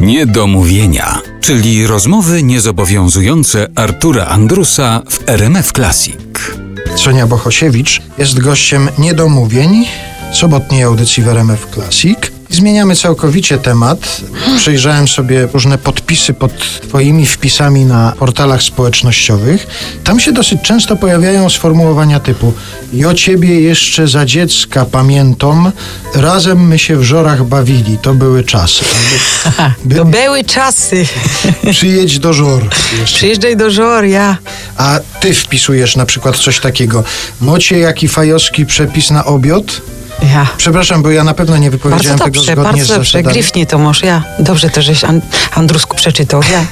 Niedomówienia, czyli rozmowy niezobowiązujące Artura Andrusa w RMF Classic. Sonia Bohosiewicz jest gościem Niedomówień, sobotniej audycji w RMF Classic. Zmieniamy całkowicie temat. Przejrzałem sobie różne podpisy pod Twoimi wpisami na portalach społecznościowych. Tam się dosyć często pojawiają sformułowania typu I o ciebie jeszcze za dziecka pamiętam, razem my się w żorach bawili, to były czasy. To były czasy. Przyjedź do żor. Jeszcze. Przyjeżdżaj do Żoria. A ty wpisujesz na przykład coś takiego. Mocie jaki fajowski przepis na obiad? Ja. Przepraszam, bo ja na pewno nie Bardzo wypowiedziałem tego dobrze, zgodnie bardzo dobrze. Grifnie to może ja. Dobrze to, żeś An- Andrusku przeczytał. Ja.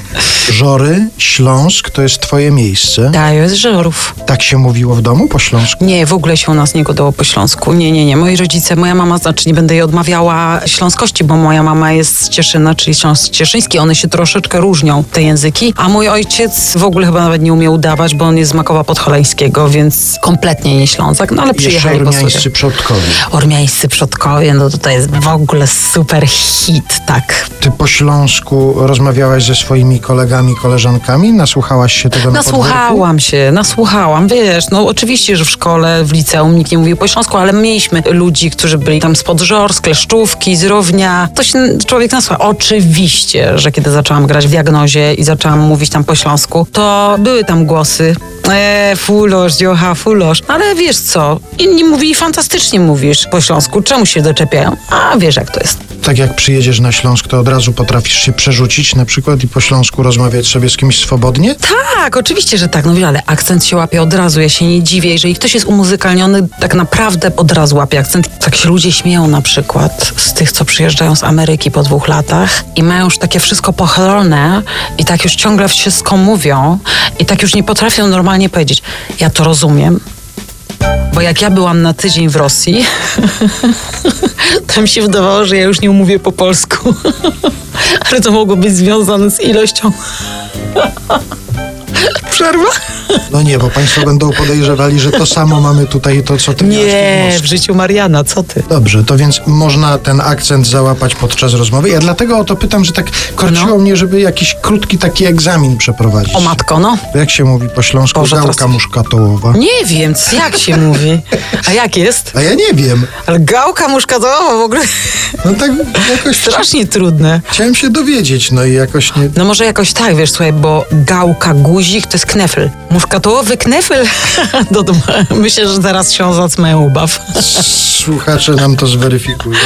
Żory, Śląsk to jest twoje miejsce. Daję z Żorów. Tak się mówiło w domu po śląsku? Nie, w ogóle się u nas nie gadało po śląsku. Nie, nie, nie. Moi rodzice, moja mama, znaczy nie będę jej odmawiała śląskości, bo moja mama jest z Cieszyna, czyli Śląsk Cieszyński. One się troszeczkę różnią, te języki. A mój ojciec w ogóle chyba nawet nie umie udawać, bo on jest z Makowa Podholańskiego, więc kompletnie nie Ślązak. No ale przyjechali po przodkowie. Ormiańscy przodkowie, no to to jest w ogóle super hit, tak. Ty po śląsku rozmawiałaś ze swoimi kolegami, koleżankami? Nasłuchałaś się tego na? Nasłuchałam się, nasłuchałam, wiesz, no oczywiście, że w szkole, w liceum nikt nie mówił po śląsku, ale mieliśmy ludzi, którzy byli tam spod Żor, z Kleszczówki, z Równia. To się człowiek nasłucha. Oczywiście, że kiedy zaczęłam grać w diagnozie i zaczęłam mówić tam po śląsku, to były tam głosy. Eee, fulosz, dziocha, fulosz. Ale wiesz co, inni mówili, fantastycznie mówisz po śląsku, czemu się doczepiają? A wiesz jak to jest. Tak jak przyjedziesz na Śląsk, to od razu potrafisz się przerzucić na przykład i po śląsku rozmawiać sobie z kimś swobodnie? Tak, oczywiście, że tak. No wiele, ale akcent się łapie od razu. Ja się nie dziwię. Jeżeli ktoś jest umuzykalniony, tak naprawdę od razu łapie akcent. Tak się ludzie śmieją na przykład z tych, co przyjeżdżają z Ameryki po dwóch latach i mają już takie wszystko pochylone i tak już ciągle wszystko mówią i tak już nie potrafią normalnie powiedzieć. Ja to rozumiem. Bo jak ja byłam na tydzień w Rosji, to mi się wydawało, że ja już nie mówię po polsku. Ale to mogło być związane z ilością. Przerwa? No nie, bo państwo będą podejrzewali, że to samo mamy tutaj, to co ty Nie, w życiu Mariana, co ty? Dobrze, to więc można ten akcent załapać podczas rozmowy. Ja dlatego o to pytam, że tak korciło No. mnie, żeby jakiś krótki taki egzamin przeprowadzić. O matko, no. Jak się mówi po śląsku? Boże, Gałka teraz- muszkatołowa. Nie wiem, jak się mówi. A jak jest? A ja nie wiem. Ale gałka muszkatołowa w ogóle No tak jakoś strasznie trudne. chciałem się dowiedzieć, no i jakoś nie... No może jakoś tak, wiesz, słuchaj, bo gałka, guzik to jest knefel. Muszkatołowy knefel? Myślę, że teraz się zacmę ubaw. Słuchacze nam to zweryfikują.